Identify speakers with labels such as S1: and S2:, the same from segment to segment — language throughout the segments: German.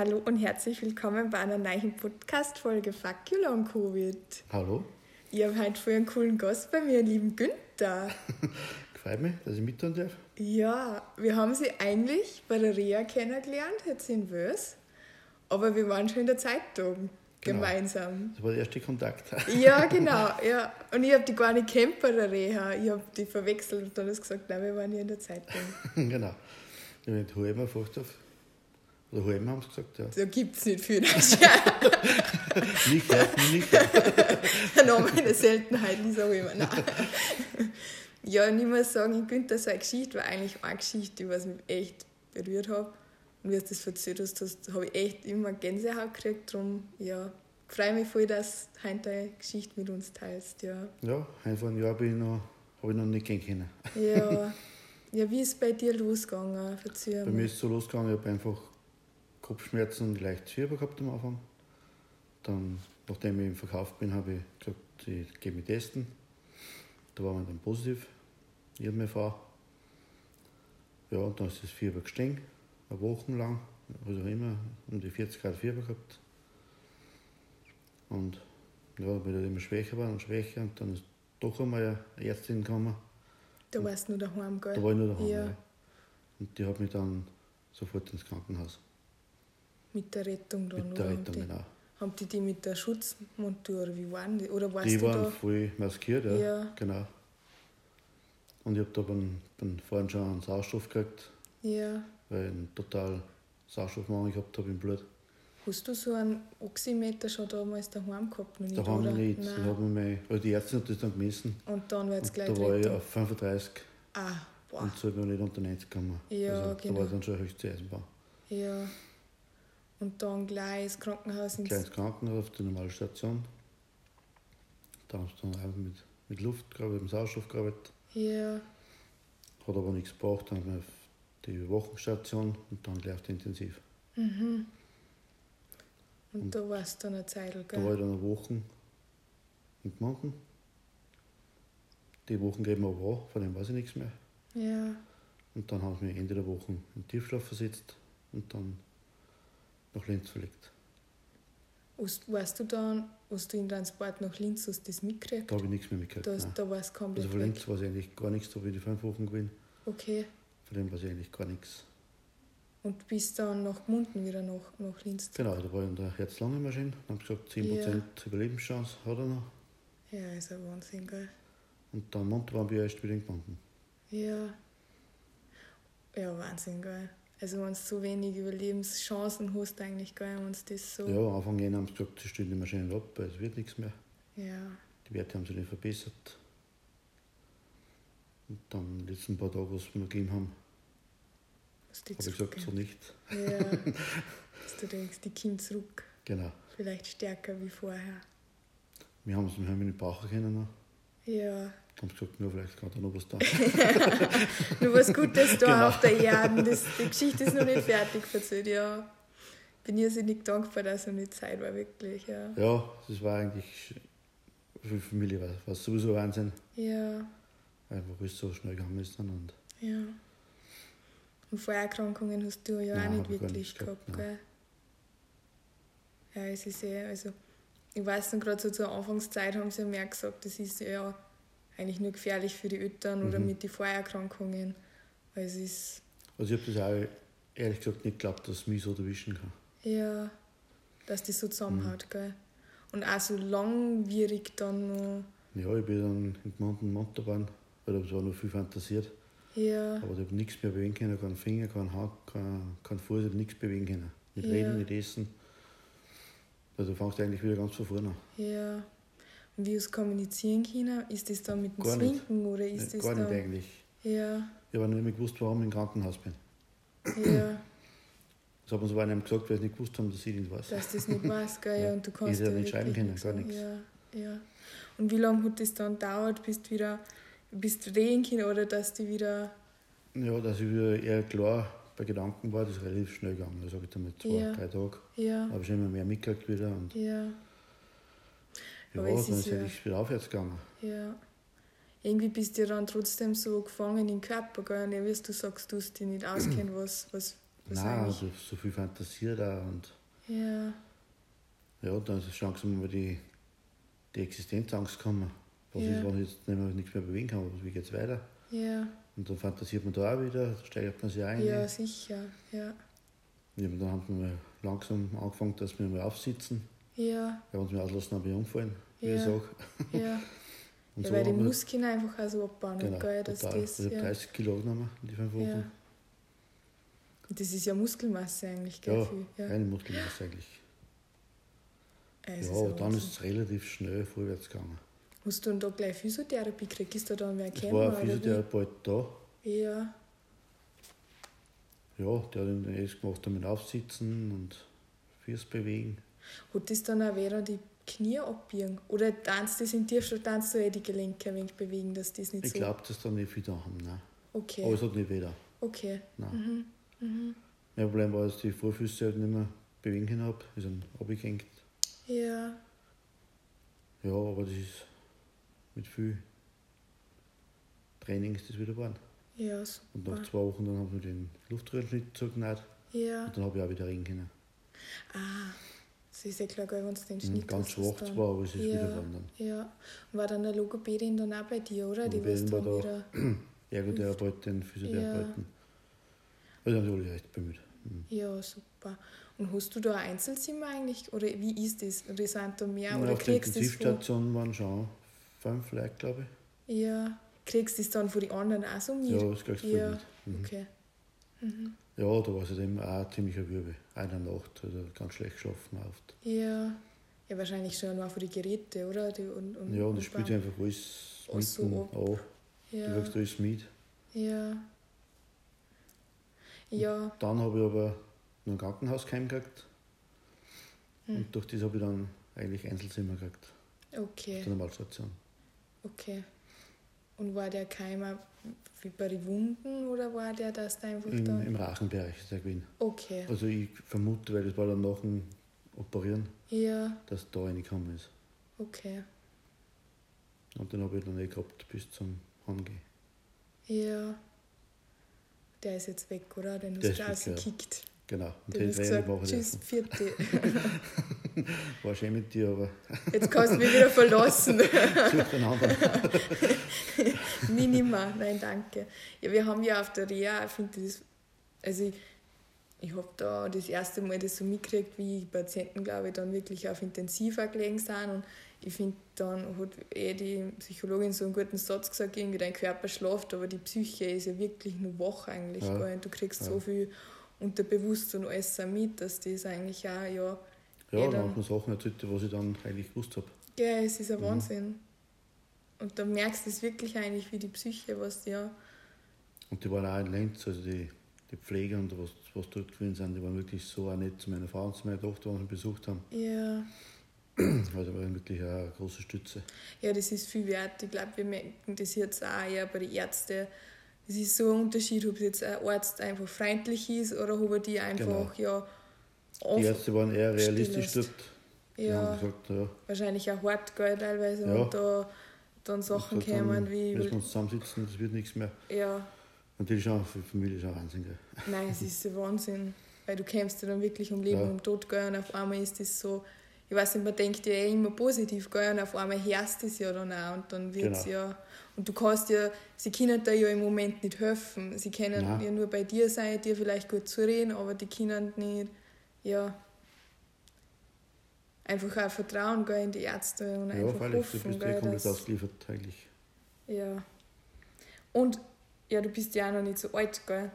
S1: Hallo und herzlich willkommen bei einer neuen Podcast-Folge Fuck You Long Covid.
S2: Hallo.
S1: Ich habe heute voll einen coolen Gast bei mir, lieben Günther.
S2: Gefällt mich, dass ich mittun darf.
S1: Ja, wir haben sie eigentlich bei der Reha kennengelernt, jetzt in Wös. Aber wir waren schon in der Zeitung
S2: Genau.
S1: gemeinsam.
S2: Das war der erste Kontakt.
S1: Ja, genau, ja. Und ich habe die gar nicht kennt bei der Reha. Ich habe die verwechselt und dann hast gesagt, nein, wir waren ja in der Zeitung.
S2: genau. Ich habe nicht gefragt. Auf. Oder Halmer haben sie gesagt, ja.
S1: Da gibt es nicht viel.
S2: Nicht hört, nicht
S1: ein Name eine Seltenheit, immer nein. Ja, und ich muss sagen, Günther, seine Geschichte war eigentlich eine Geschichte, die was mich echt berührt hat. Und wie du das erzählt hast, habe ich echt immer Gänsehaut gekriegt. Darum, ja, freue mich voll, dass du heute deine Geschichte mit uns teilst. Ja,
S2: Ja, ein vor einem Jahr bin ich noch, habe ich noch nicht kennengelernt.
S1: ja. ja wie ist es bei dir losgegangen? Verzeih
S2: Bei
S1: mir
S2: ist es so losgegangen, ich habe einfach Kopfschmerzen und leicht Fieber gehabt am Anfang. Dann, nachdem ich im Verkauf bin, habe ich gesagt, ich gehe mich testen. Da war man dann positiv, ich und meine Frau. Ja, und dann ist das Fieber gestiegen, eine Woche lang, also immer um die 40 Grad Fieber gehabt. Und ja, weil ich immer schwächer war und schwächer und dann ist doch einmal eine Ärztin gekommen.
S1: Da warst du nur daheim, gell?
S2: Da war ich nur daheim.
S1: Ja.
S2: Ja. Und die hat mich dann sofort ins Krankenhaus.
S1: Mit der Rettung dann,
S2: Mit der
S1: oder?
S2: Rettung,
S1: haben, die,
S2: genau.
S1: haben die die mit der Schutzmontur, wie waren die? Oder warst
S2: Die waren
S1: da?
S2: voll maskiert, ja.
S1: Ja.
S2: Genau. Und ich habe da beim, beim Fahren schon einen Sauerstoff gekriegt,
S1: Ja.
S2: weil ich einen total Sauerstoffmangel gehabt habe im Blut.
S1: Hast du so einen Oximeter schon damals daheim gehabt? Noch nicht,
S2: Da haben wir
S1: oder?
S2: nicht.
S1: Nein.
S2: Da haben wir also die Ärzte hat das dann gemessen.
S1: Und dann wird es gleich
S2: da war ich auf 35
S1: Ah, boah.
S2: und so bin ich nicht unter 90 gekommen.
S1: Ja,
S2: also,
S1: genau.
S2: Da war ich dann schon höchste Eisenbahn.
S1: Ja. Und dann gleich ins Krankenhaus ins.
S2: Kleines Krankenhaus auf die normale Station. Da haben sie dann einfach mit, mit Luft gearbeitet, mit Sauerstoff gearbeitet.
S1: Ja.
S2: Hat aber nichts gebracht, dann haben wir auf die Wochenstation und dann gleich auf die Intensiv.
S1: Mhm. Und da warst du dann eine Zeit,
S2: Da war
S1: gell?
S2: ich dann eine Woche in Gmunden. Die Wochen geben aber auch, von dem weiß ich nichts mehr.
S1: Ja.
S2: Und dann haben sie mich Ende der Woche in Tiefschlaf versetzt und dann nach Linz verlegt.
S1: Hast, warst du dann, hast du in Transport nach Linz hast das mitgekriegt?
S2: Da habe ich nichts mehr mitgekriegt.
S1: Da,
S2: nein.
S1: da warst du komplett
S2: Also von. Linz war es eigentlich gar nichts, da bin ich fünf Wochen gewesen.
S1: Okay.
S2: Von dem weiß ich eigentlich gar nichts.
S1: Und bist dann nach Gmunden wieder nach, nach Linz
S2: Genau, da war ich in der Herz-Lange-Maschine. Dann haben gesagt, 10% Überlebenschance hat er noch.
S1: Ja, ist ein Wahnsinn, gell?
S2: Und dann Monte bin ich erst wieder in Gmunden.
S1: Ja. Ja, Wahnsinn, gell? Also wenn du so wenig Überlebenschancen hast eigentlich, gell, wenn du das so...
S2: Ja, am Anfang an haben sie gesagt, sie stellen die Maschine ab, weil es wird nichts mehr.
S1: Ja.
S2: Die Werte haben sich nicht verbessert. Und dann die letzten paar Tage, was wir gegeben haben, habe ich gesagt, so nicht.
S1: Ja. Dass du denkst, die kommt zurück.
S2: Genau.
S1: Vielleicht stärker wie vorher.
S2: Wir haben es wir haben ihn nicht brauchen können. Noch.
S1: Ja.
S2: Sie gesagt, nur vielleicht kann da noch was da.
S1: Nur was Gutes da
S2: Genau.
S1: auf der Erde. Das, die Geschichte ist noch nicht fertig verzählt, ja. Bin irrsinnig dankbar, dass er nicht Zeit war, wirklich, ja.
S2: ja, das war eigentlich für die Familie war, war es sowieso Wahnsinn,
S1: Ja,
S2: einfach weil es so schnell gegangen ist. Dann und
S1: ja. Und Vorerkrankungen hast du ja
S2: Nein,
S1: auch nicht wirklich
S2: gehabt,
S1: gehabt, gell? Ja, es ist eh, also, ich weiß noch gerade so zur Anfangszeit haben sie ja mehr gesagt, das ist ja eigentlich nur gefährlich für die Eltern oder
S2: Mhm.
S1: mit den Vorerkrankungen. Weil es ist,
S2: Also ich habe das auch ehrlich gesagt nicht geglaubt, dass es mich so erwischen kann.
S1: ja, dass das so
S2: Mhm.
S1: zusammenhaut, gell? Und auch so langwierig dann noch,
S2: Ja, ich bin dann in Gmunden Montabahn, weil da war noch viel fantasiert.
S1: ja,
S2: Aber ich habe nichts mehr bewegen können, keinen Finger, keinen Hand, keinen kein Fuß, ich habe nichts bewegen können. Nicht
S1: Ja.
S2: reden, nicht essen. Also du fängst eigentlich wieder ganz von vorne an.
S1: ja. Und wie du kommunizieren können? Ist das dann mit dem
S2: Gar nicht.
S1: Zwinken oder ist das
S2: Gar nicht eigentlich.
S1: Ja,
S2: Ich habe nicht mehr gewusst, warum ich im Krankenhaus bin.
S1: ja,
S2: Das hat mir so einem gesagt, weil sie nicht gewusst haben, dass ich nicht weiß.
S1: dass du das nicht weißt, gell? Ja, und du
S2: Ich
S1: kannst
S2: hätte
S1: ja
S2: nicht schreiben können, gar nichts.
S1: Ja, ja. Und wie lange hat das dann gedauert, bis du wieder, bis du reden können oder dass du wieder...
S2: Ja, dass ich wieder eher klar bei Gedanken war, das ist relativ schnell gegangen. Da sage ich damit zwei,
S1: Ja.
S2: drei Tage.
S1: Ja,
S2: habe ich immer mehr mitgekriegt wieder. Und
S1: ja,
S2: ja,
S1: Aber
S2: dann
S1: es
S2: ist es
S1: ja-
S2: eigentlich wieder aufwärts gegangen.
S1: ja. Irgendwie bist du dann trotzdem so gefangen im Körper, gell? Und wie du sagst, du hast dich nicht auskennen, was, was
S2: Nein, also so viel Fantasie da und
S1: Ja,
S2: ja, dann ist schon langsam mal die, die Existenzangst gekommen. Was
S1: Ja.
S2: ist, wenn ich jetzt nicht mehr, nichts mehr bewegen kann, wie geht es weiter?
S1: ja,
S2: Und dann fantasiert man da auch wieder, steigert man sich ein.
S1: ja, sicher. Ja,
S2: Ja, dann haben wir mal langsam angefangen, dass wir mal aufsitzen.
S1: ja,
S2: Bei uns mir auslassen, habe ich umgefallen, wie
S1: Ja.
S2: ich sage.
S1: ja.
S2: Und
S1: ja weil die
S2: haben wir-
S1: Muskeln einfach auch so abbauen,
S2: genau,
S1: gell, dass
S2: total.
S1: das,
S2: ich
S1: ja,
S2: 30 Kilo genommen in die fünf Wochen.
S1: ja. Und das ist ja Muskelmasse eigentlich, gell?
S2: Ja,
S1: ja.
S2: keine Muskelmasse eigentlich.
S1: Es
S2: ja,
S1: ist
S2: dann ist es relativ schnell vorwärts gegangen.
S1: Hast du denn da gleich Physiotherapie gekriegt? Ist da dann wer gekommen?
S2: war ein? Physiotherapeut da.
S1: Ja,
S2: Ja, der hat dann alles gemacht, damit aufsitzen und Füße bewegen.
S1: hat das dann auch während die Knie abbiegen? Oder tanzt das in dir schon, tanzt du eh die Gelenke ein wenig bewegen, dass das nicht
S2: Ich
S1: so...
S2: glaube, dass da nicht da haben. Nein.
S1: Okay,
S2: Aber es hat nicht weder.
S1: okay.
S2: Nein.
S1: Mhm.
S2: Mein Problem war, dass ich die Vorfüße halt nicht mehr bewegen habe. Die sind abgehängt.
S1: Ja,
S2: Ja, aber das ist mit viel Training ist das wieder geworden.
S1: ja,
S2: Und nach
S1: super.
S2: zwei Wochen dann haben wir den Luftröhrenschnitt zugenäht
S1: Ja,
S2: und dann habe ich auch wieder reden können.
S1: ah, das ist ja klar, wenn du den
S2: Mhm,
S1: Schnitt
S2: Ganz
S1: hast,
S2: schwach
S1: dann-
S2: zwar, aber es ist wieder
S1: Ja,
S2: geworden dann.
S1: ja. Und war dann der Logopädin dann auch bei dir, oder? Die was dann
S2: war
S1: wieder...
S2: Ergotherapeutin, Physiotherapeuten. Also haben die alle recht bemüht. Mhm.
S1: Ja, super. Und hast du da ein Einzelzimmer eigentlich? Oder wie ist das? Oder sind da mehr?
S2: Ja,
S1: oder
S2: auf der
S1: kriegst von,
S2: Intensivstation waren schon fünf Leute, glaube
S1: Ja, kriegst du das dann von den anderen auch so
S2: ich.
S1: mit?
S2: Ja, das kriegst du
S1: Ja.
S2: Mhm.
S1: okay.
S2: Ja, da war es immer auch ein ziemlicher Wirbel. Eine Nacht er ganz schlecht geschlafen. Oft.
S1: Ja. Ja, wahrscheinlich schon mal für die Geräte, oder? Die, und, und,
S2: Ja, und
S1: und
S2: das spielt einfach alles
S1: Alles so ab.
S2: an. Du
S1: Ja,
S2: kriegst alles mit.
S1: ja. Ja,
S2: Dann habe ich aber noch ein Krankenhaus gekriegt.
S1: Hm.
S2: Und durch das habe ich dann eigentlich Einzelzimmer gekriegt. Auf
S1: okay,
S2: der Normalstation.
S1: Okay. Und war der Keimer wie bei den Wunden oder war der das da einfach
S2: Im,
S1: da?
S2: Im Rachenbereich der gewesen.
S1: Okay,
S2: Also ich vermute, weil das war dann nach dem Operieren,
S1: ja,
S2: dass da reingekommen ist.
S1: okay.
S2: Und den habe ich dann eh gehabt bis zum Heimgehen.
S1: Ja. Der ist jetzt weg, oder? Den hast du rausgekickt.
S2: Genau. Und
S1: Den
S2: den
S1: hast gesagt, tschüss, vierte.
S2: War schön mit dir, aber
S1: Jetzt kannst du mich wieder verlassen.
S2: anderen.
S1: Minima, nein, danke. Ja, wir haben ja auf der Reha, ich finde das, also ich, ich habe da das erste Mal das so mitgekriegt, wie Patienten, glaube ich, dann wirklich auf Intensiver gelegen sind und ich finde, dann hat eh die Psychologin so einen guten Satz gesagt, irgendwie dein Körper schlaft, aber die Psyche ist ja wirklich nur wach eigentlich.
S2: Ja.
S1: Und Du kriegst
S2: Ja.
S1: so viel unterbewusst und alles mit, dass das eigentlich auch, ja,
S2: Ja,
S1: Eh,
S2: dann
S1: dann-
S2: hat man Sachen erzählt, was ich dann eigentlich gewusst habe.
S1: ja, es ist ein
S2: Mhm.
S1: Wahnsinn. Und da merkst du es wirklich eigentlich, wie die Psyche, was ja,
S2: Und die waren auch in Lenz, also die, die Pfleger und was, was dort gewesen sind, die waren wirklich so auch nett zu meiner Frau und zu meiner Tochter, die uns besucht haben.
S1: ja,
S2: Also waren wirklich eine große Stütze.
S1: Ja, das ist viel wert. Ich glaube, wir merken das jetzt auch eher bei den Ärzten. Es ist so ein Unterschied, ob jetzt ein Arzt einfach freundlich ist oder ob er die einfach, ja,
S2: Die Ärzte waren eher realistisch dort.
S1: Ja,
S2: gesagt, ja,
S1: wahrscheinlich auch hart, gell, teilweise.
S2: Ja.
S1: Und da dann Sachen
S2: dort dann
S1: kommen
S2: müssen wir
S1: wie,
S2: uns zusammensitzen, das wird nichts mehr.
S1: ja,
S2: Natürlich schon, für die Familie ist auch Wahnsinn. Gell?
S1: nein, es ist ein Wahnsinn. Weil du kämpfst ja dann wirklich um Leben
S2: Ja.
S1: und um Tod, gell, und auf einmal ist das so, ich weiß nicht, man denkt ja eh immer positiv, gell, und auf einmal hörst du es ja dann auch und dann wird es
S2: Genau.
S1: ja, und du kannst ja, sie können dir ja im Moment nicht helfen, sie können
S2: Nein.
S1: ja nur bei dir sein, dir vielleicht gut zu reden, aber die können nicht, ja, einfach auch vertrauen, gell, in die Ärzte und
S2: Ja,
S1: einfach
S2: freilich, du
S1: hoffen,
S2: bist eh
S1: gell,
S2: komplett
S1: dass,
S2: ausgeliefert eigentlich.
S1: ja. Und, ja, du bist ja auch noch nicht so alt, gell,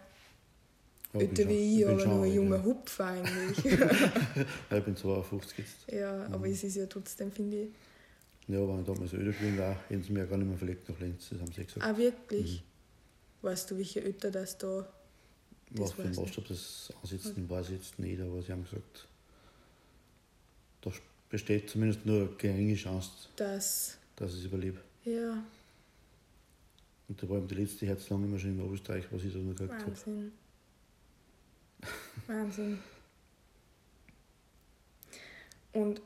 S2: Ja, bin
S1: älter wie ich,
S2: bin
S1: aber noch ein junger
S2: ja.
S1: Hupfer eigentlich.
S2: Ja, ich bin 52 jetzt.
S1: Ja, aber
S2: Mhm.
S1: es ist ja trotzdem, finde ich.
S2: Ja, wenn ich damals öder gewesen war, hätten sie mich ja gar nicht mehr verlegt nach Lenz, das haben sie eh gesagt.
S1: Ah, wirklich? Weißt du, welche Ötter das da. Das weiß ich.
S2: Maßstab das ansitzen, weiß ich jetzt nicht, aber sie haben gesagt, da besteht zumindest nur eine geringe Chance,
S1: Das.
S2: dass ich es überlebe.
S1: Ja,
S2: Und da war eben die letzte Herzlungenmaschine in Österreich, was ich da noch gekriegt habe.
S1: Wahnsinn. Wahnsinn. Und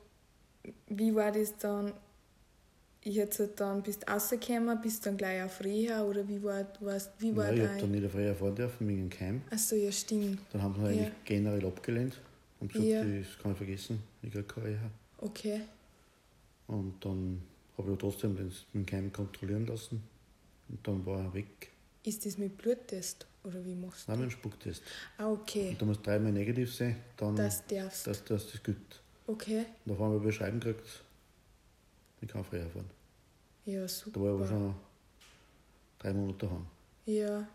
S1: wie war das dann jetzt dann bist du rausgekommen, bist dann gleich auf Reha oder wie war, warst, wie war
S2: Nein, ich habe dann nicht auf Reha fahren dürfen wegen dem Keim.
S1: Achso, ja, stimmt.
S2: Dann haben sie mich
S1: Ja.
S2: eigentlich generell abgelehnt. Und gesagt,
S1: Ja.
S2: das kann ich vergessen, ich kriege keine Reha.
S1: Okay.
S2: Und dann habe ich trotzdem den, den Keim kontrollieren lassen. Und dann war er weg.
S1: Ist das mit Bluttest oder wie machst du
S2: Nein, mit einem Spucktest.
S1: Ah, okay.
S2: Und da muss dreimal negativ sein, dann
S1: Das darfst.
S2: dass, dass das gut.
S1: Okay.
S2: Und auf einmal beschreiben gekriegt, ich kann auf Reha fahren.
S1: Ja,
S2: Da
S1: super.
S2: war ich aber schon drei Monate daheim.
S1: Ja.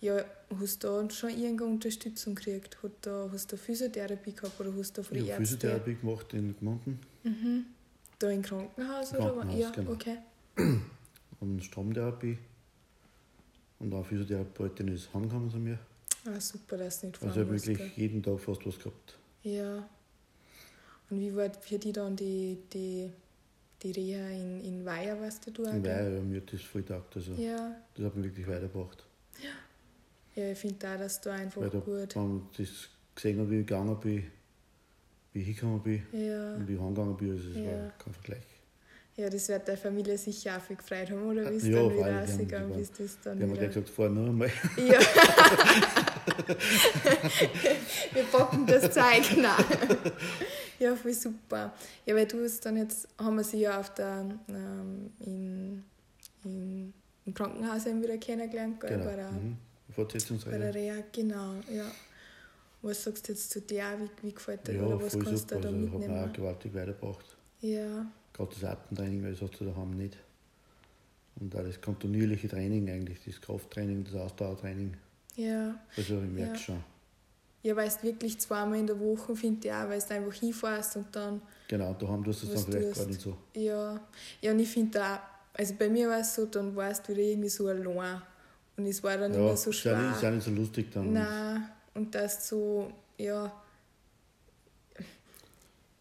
S1: Ja, hast du da schon irgendeine Unterstützung gekriegt? Hat da, hast du Physiotherapie gehabt oder hast du von
S2: Ich
S1: den
S2: habe
S1: Ärzten?
S2: Physiotherapie gemacht in Gmunden
S1: Mhm. Da im Krankenhaus
S2: Im
S1: oder was?
S2: Krankenhaus,
S1: Ja,
S2: genau.
S1: okay.
S2: und Stromtherapie. Und auch Physiotherapeutin ist heimgekommen zu mir.
S1: Ah, super, dass du nicht
S2: Also ich habe wirklich jeden Tag fast was gehabt.
S1: Ja. Und wie war für dich dann die, die, die Reha in, in Weiher, weißt du, auch, gell?
S2: weil ja, mir hat das voll getaugt. Also
S1: Ja.
S2: das hat mich wirklich weitergebracht.
S1: Ja, ich finde auch, dass du einfach
S2: Weil da,
S1: gut.
S2: man das gesehen hat, wie ich gegangen bin, wie ich hingekommen bin
S1: Ja.
S2: und wie ich heimgegangen bin, also das
S1: Ja.
S2: war kein Vergleich.
S1: ja, das wird deine Familie sicher auch viel gefreut haben, oder? Wie
S2: Ja,
S1: du dann
S2: vor
S1: wieder
S2: haben-
S1: rausgegangen
S2: waren-
S1: bist, das dann
S2: Die haben mir gleich gesagt, fahr nur einmal.
S1: Ja. Wir packen das Zeug nach. Ja, voll super. Ja, weil du hast dann jetzt, haben wir sie ja auf der, ähm, in, in, im Krankenhaus eben wieder kennengelernt, gell?
S2: Genau.
S1: bei, der,
S2: Mhm.
S1: bei der
S2: Fortsetzungsreihe.
S1: Reha, genau, ja. Was sagst du jetzt zu dir? Wie, wie gefällt dir
S2: Ja,
S1: oder was kannst
S2: super.
S1: du da
S2: Also hat mir auch
S1: mitnehmen?
S2: gewaltig weitergebracht.
S1: Ja,
S2: Gerade das Atemtraining, weil das hast du daheim nicht. Und auch das kontinuierliche Training eigentlich, das Krafttraining, das Ausdauertraining.
S1: ja.
S2: Also ich merke
S1: Ja.
S2: schon.
S1: Ja, weil du wirklich zweimal in der Woche, finde ich auch, weil du einfach hinfährst und dann
S2: Genau, daheim tust du es dann vielleicht gar nicht so.
S1: Ja, ja und ich finde auch, also bei mir war es so, dann warst du wieder irgendwie so allein. Und es war dann
S2: Ja,
S1: immer so
S2: nicht, ist ja
S1: schwer.
S2: nicht so lustig dann.
S1: Nein, und das so, ja.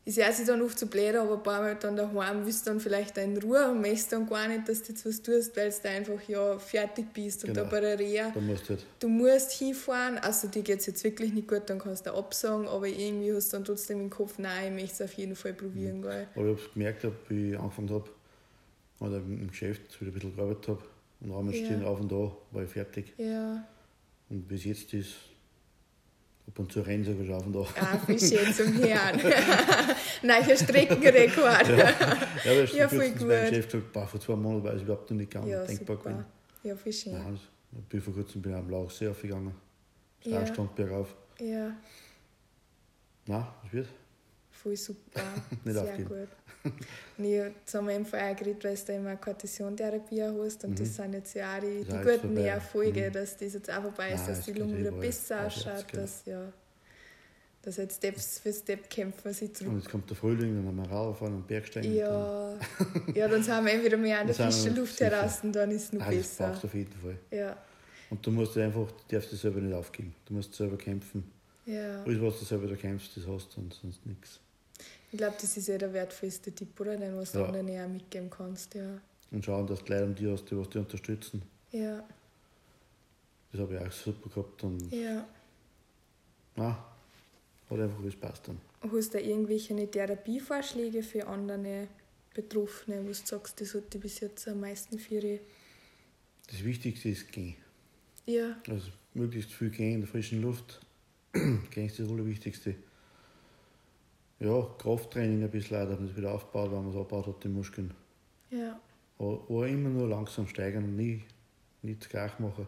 S1: Es hört sich dann oft so blöd, aber ein paar Mal dann daheim willst du dann vielleicht auch in Ruhe und möchtest dann gar nicht, dass du jetzt was tust, weil du einfach ja fertig bist. Und
S2: Genau.
S1: da bei der Reha,
S2: Da musst du halt,
S1: du musst hinfahren, also dir geht es jetzt wirklich nicht gut, dann kannst du absagen, aber irgendwie hast du dann trotzdem im Kopf, nein, ich möchte es auf jeden Fall probieren.
S2: Mhm.
S1: Gell?
S2: aber ich habe gemerkt, hab, wie ich angefangen habe, oder im Geschäft wieder ein bisschen gearbeitet habe, und einmal
S1: Ja.
S2: stehen auf und da, war ich fertig.
S1: Ja.
S2: Und bis jetzt ist, ab und zu rennen auf und da.
S1: Ah, viel schön zum Herrn. Neuer Streckenrekord.
S2: Ja, ja weil
S1: Ja,
S2: ja,
S1: voll
S2: mein
S1: gut.
S2: Chef gesagt, boah, vor zwei Monaten war es überhaupt noch nicht gegangen,
S1: Ja,
S2: denkbar
S1: super.
S2: gewesen.
S1: Ja, viel schön.
S2: Nein, das- ich bin vor kurzem bin ich am Lauchsee aufgegangen.
S1: Ja.
S2: Drei Stunden bergauf.
S1: Ja,
S2: Nein, das wird.
S1: Voll super.
S2: Nicht
S1: Sehr
S2: aufgeben.
S1: gut. Und ich, jetzt haben wir eben vorher geredet, weil du immer Kortisontherapie hast und das sind jetzt ja auch die,
S2: Mhm.
S1: Die
S2: auch
S1: guten. Erfolge,
S2: Mhm.
S1: dass das jetzt auch vorbei ist,
S2: Nein,
S1: dass die Lunge wieder
S2: überall
S1: besser ausschaut, dass, ja, dass jetzt Steps für Step kämpfen sie
S2: Und
S1: zurück.
S2: jetzt kommt der Frühling, dann haben wir rauffahren und Bergsteigen.
S1: Ja, ja, dann sind wir entweder mehr an der
S2: Dann
S1: frischen Luft
S2: sicher.
S1: heraus und dann ist es noch
S2: das
S1: besser.
S2: brauchst du auf jeden Fall.
S1: Ja,
S2: Und du musst einfach, du darfst dich selber nicht aufgeben. Du musst selber kämpfen.
S1: ja.
S2: Alles, was du selber da kämpfst, das hast du und sonst nichts.
S1: Ich glaube, das ist ja der wertvollste Tipp, oder? Den, was du
S2: Ja.
S1: anderen ja mitgeben kannst. Ja.
S2: Und schauen, dass die Leute um dich hast, die was dich unterstützen.
S1: Ja,
S2: Das habe ich auch super gehabt. Und
S1: ja.
S2: nein, hat einfach alles passt dann.
S1: Hast du da irgendwelche Therapievorschläge für andere Betroffene, wo du sagst, das hat dich bis jetzt am meisten für ihre.
S2: Das Wichtigste ist gehen.
S1: Ja,
S2: Also möglichst viel gehen in der frischen Luft. gehen ist das Allerwichtigste. Ja, Krafttraining ein bisschen leider, dass man es wieder aufbaut, wenn man es abbaut hat, die Muskeln.
S1: ja,
S2: Aber, aber immer nur langsam steigern und nie, nie zu gleich machen.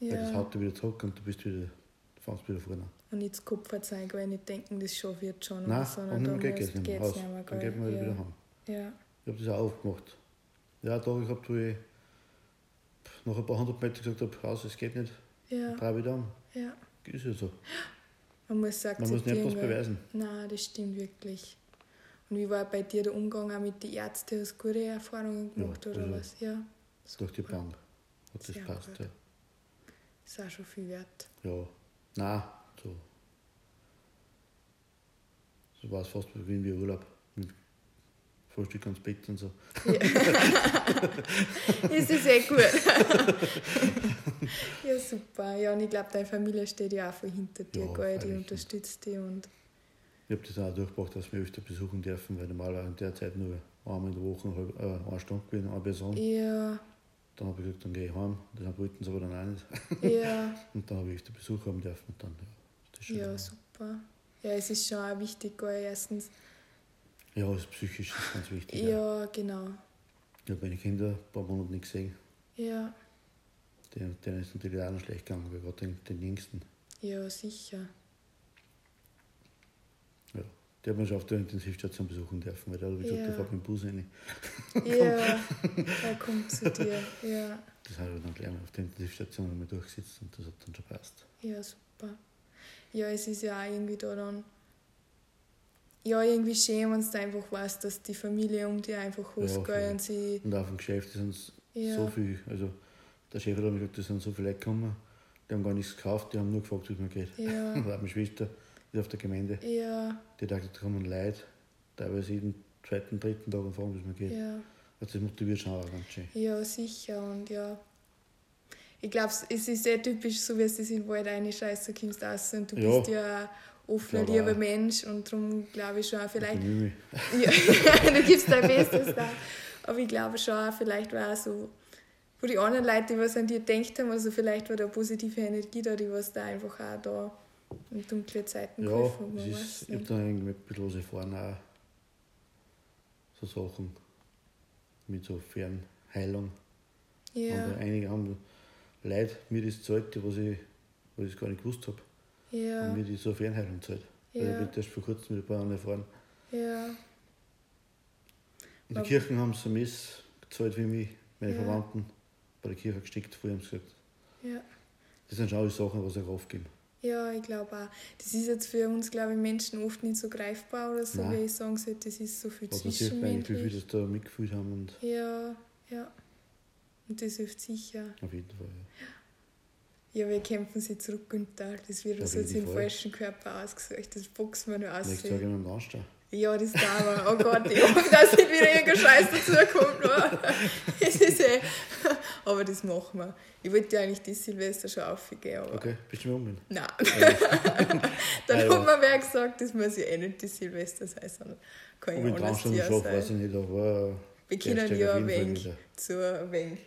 S2: Weil das
S1: ja.
S2: haut dich wieder zurück und du bist wieder, du fängst wieder vorne an.
S1: Und nicht das Kopf verzeigen, weil nicht denken, das schon wird schon.
S2: Nein,
S1: sondern
S2: und
S1: da
S2: dann geht es nicht mehr
S1: geht's nicht mehr,
S2: Dann geht man
S1: ja.
S2: wieder heim.
S1: Ja,
S2: Ich habe das auch aufgemacht. Ja, Tage gehabt, wo ich nach ein paar hundert Metern gesagt habe, raus, es geht nicht,
S1: ja,
S2: dann drei wieder an.
S1: ja.
S2: Ist ja so.
S1: Man muss es
S2: Man muss nicht
S1: akzeptieren.
S2: was
S1: gell?
S2: beweisen.
S1: Nein, das stimmt wirklich. Und wie war bei dir der Umgang auch mit den Ärzten? Hast du gute Erfahrungen
S2: Ja,
S1: gemacht oder
S2: also-
S1: was? Ja,
S2: Durch die Bank hat das passt. Ja.
S1: ist auch schon viel wert.
S2: ja. Nein, so. So war es fast wie Urlaub. Mit Frühstück ans Bett und so.
S1: ist das eh gut. ja, super. Ja, und ich glaube, deine Familie steht ja auch voll hinter dir,
S2: Ja,
S1: gell? Die unterstützt dich und
S2: Ich habe das auch durchgebracht, dass wir öfter besuchen dürfen, weil normalerweise in der Zeit nur einmal in der Woche halb, äh, eine Stunde gewesen, eine Person.
S1: Ja,
S2: Dann habe ich gesagt, dann gehe ich heim. Das wollten sie aber dann auch nicht.
S1: ja,
S2: Und dann habe ich den Besuch haben dürfen und dann, ja, ist
S1: ja, super. Ja, es ist schon auch wichtig, gell, erstens.
S2: Ja, das psychisch ist ganz wichtig. Ja.
S1: Ja, genau.
S2: Ich habe meine Kinder ein paar Monate nicht gesehen.
S1: Ja,
S2: Denen, denen ist natürlich auch noch schlecht gegangen, weil gerade den, den Jüngsten.
S1: ja, sicher.
S2: Ja. Die hat man schon auf der Intensivstation besuchen dürfen, weil da habe ich gesagt,
S1: Ja.
S2: der fährt mit dem Bus rein.
S1: Ja, er kommt zu dir. Ja,
S2: Das habe ich dann gleich mal auf der Intensivstation einmal durchgesetzt und das hat dann schon passt.
S1: ja, super. Ja, es ist ja auch irgendwie da dann. Ja, irgendwie schön, wenn du einfach weißt, dass die Familie um dich einfach
S2: Ja,
S1: ausgeht
S2: voll.
S1: und sie.
S2: Und auf dem Geschäft sind
S1: Ja.
S2: so viel, also der Chef hat mir gesagt, da sind so viele Leute gekommen, die haben gar nichts gekauft, die haben nur gefragt, wie es mir geht.
S1: Ja,
S2: Und auch meine Schwester ist auf der Gemeinde,
S1: ja,
S2: die dachte, da kommen Leute, teilweise jeden zweiten, dritten Tag und fragen, wie es mir geht.
S1: ja.
S2: Also das motiviert schon auch ganz schön.
S1: Ja, sicher. Und ja, ich glaube, es ist sehr typisch, so wie es in den Wald reinscheißt, du kommst raus und du
S2: Ja.
S1: bist ja offener,
S2: Ich glaub
S1: lieber. Mensch und darum glaube ich schon auch vielleicht, ja, du gibst dein Bestes da. Aber ich glaube schon auch, vielleicht war auch so, wo die anderen Leute, die was an dir gedacht haben, also vielleicht war da positive Energie da, die was da einfach auch da in dunkle Zeiten
S2: Ja,
S1: geholfen haben. weiß
S2: ich habe dann irgendwie ein bisschen was erfahren, auch so Sachen mit so Fernheilung.
S1: Ja,
S2: Und einige haben Leute mir das gezahlt, was ich, was ich gar nicht gewusst habe.
S1: Ja,
S2: Und mir die so Fernheilung gezahlt. Weil ich
S1: ja,
S2: habe erst vor kurzem mit ein paar anderen erfahren.
S1: ja,
S2: Und die
S1: Aber-
S2: Kirchen haben so Mess gezahlt wie mich, meine
S1: Ja.
S2: Verwandten, bei der Kirche gesteckt, vorher haben sie gesagt.
S1: ja.
S2: Das sind schon alle Sachen, was eine Kraft geben.
S1: Ja, ich glaube auch. Das ist jetzt für uns, glaube ich, Menschen oft nicht so greifbar oder so,
S2: Nein.
S1: wie ich sagen sollte. Das ist so viel
S2: Aber man eigentlich, wie viele
S1: zwischenmenschlich.
S2: das da mitgefühlt haben und
S1: Ja, ja. Und das hilft sicher.
S2: auf jeden Fall. Ja.
S1: Ja, wir kämpfen sie zurück, Günther. Das
S2: Auf
S1: uns jetzt
S2: jeden
S1: im falschen Körper ausgesucht. Das boxen wir nur aus.
S2: Jahr gehen wir am Anstehen.
S1: Ja, das darf man. Oh Gott, ich hoffe, dass nicht wieder irgendein Scheiß dazukommt. Es ist eh. Aber das machen wir. Ich wollte ja eigentlich das Silvester schon aufgehen, aber.
S2: Okay, bist du mir umgehen?
S1: Nein. Dann
S2: ja.
S1: hat mir wer gesagt, das muss ja eh nicht das Silvester sein, sondern kann ja anders Jahr
S2: schaffe, weiß
S1: sein.
S2: ich nicht, aber
S1: Wir können ja ein wenig zu ein wenig.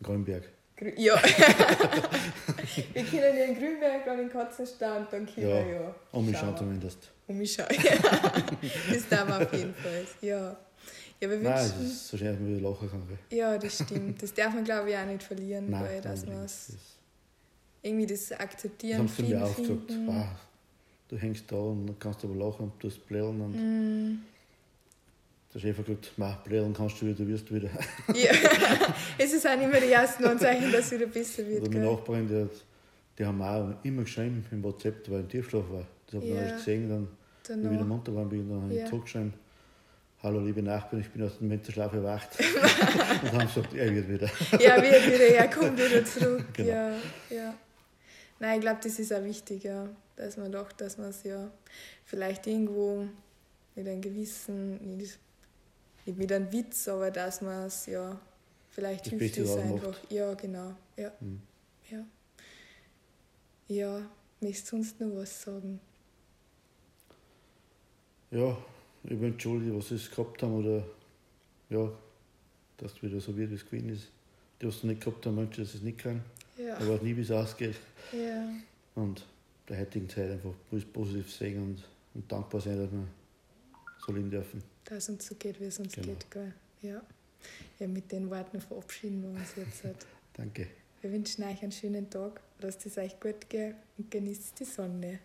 S2: in Grünberg.
S1: Grü- Ja. wir können ja in Grünberg dann in Katzenstau und dann können
S2: Ja,
S1: wir ja.
S2: Um mich
S1: schauen.
S2: zumindest.
S1: Um mich schauen. das darf man auf jeden Fall. Ja. Ja, wir
S2: Nein, es
S1: wünschen.
S2: ist so schön, dass man wieder lachen kann.
S1: Ja, das stimmt. Das darf man, glaube ich, auch nicht verlieren,
S2: Nein,
S1: weil dass man
S2: das,
S1: irgendwie das
S2: das
S1: akzeptieren,
S2: haben sie mir auch gesagt. Wow, du hängst da und kannst aber lachen und tust blären. Und
S1: Mm.
S2: Der Chef hat gesagt, "Ma, blären kannst du wieder, du wirst wieder.
S1: Ja, es ist auch nicht mehr die ersten Anzeichen, dass es wieder besser wird.
S2: Oder meine
S1: gell?
S2: Nachbarin, die, hat, die haben auch immer geschrieben im WhatsApp, weil ich im Tiefschlaf war. Das habe ich
S1: Ja.
S2: erst gesehen, dann, wie ich wieder
S1: Danach.
S2: munter war, bin, dann habe ich
S1: Ja.
S2: zurückgeschrieben. Hallo liebe Nachbarn, ich bin aus dem Winterschlaf erwacht. und haben gesagt, er wird wieder.
S1: Ja, wird wieder, er kommt wieder zurück.
S2: Genau.
S1: Ja, ja. Nein, ich glaube, das ist auch wichtig, ja. Dass man doch, dass man es ja vielleicht irgendwo mit einem gewissen, nicht, nicht mit einem Witz, aber dass man es ja vielleicht
S2: Das
S1: hilft es einfach.
S2: macht.
S1: Ja, genau. Ja,
S2: Hm.
S1: ja. Ja, möchtest du sonst noch was sagen?
S2: Ja, ich bin entschuldigt, was sie es gehabt haben oder ja, dass es wieder so wird, wie es gewesen ist. Die, was es nicht gehabt haben, Menschen, dass es nicht können.
S1: Ja,
S2: Man weiß nie, wie es ausgeht.
S1: ja,
S2: Und der heutigen Zeit einfach pos- positiv sehen und, und dankbar sein, dass wir so leben dürfen.
S1: dass es uns so geht, wie es uns
S2: Genau.
S1: geht, gell? Ja. ja, mit den Worten verabschieden wir uns jetzt. Halt.
S2: Danke.
S1: Wir wünschen euch einen schönen Tag, lasst es euch gut gehen und genießt die Sonne.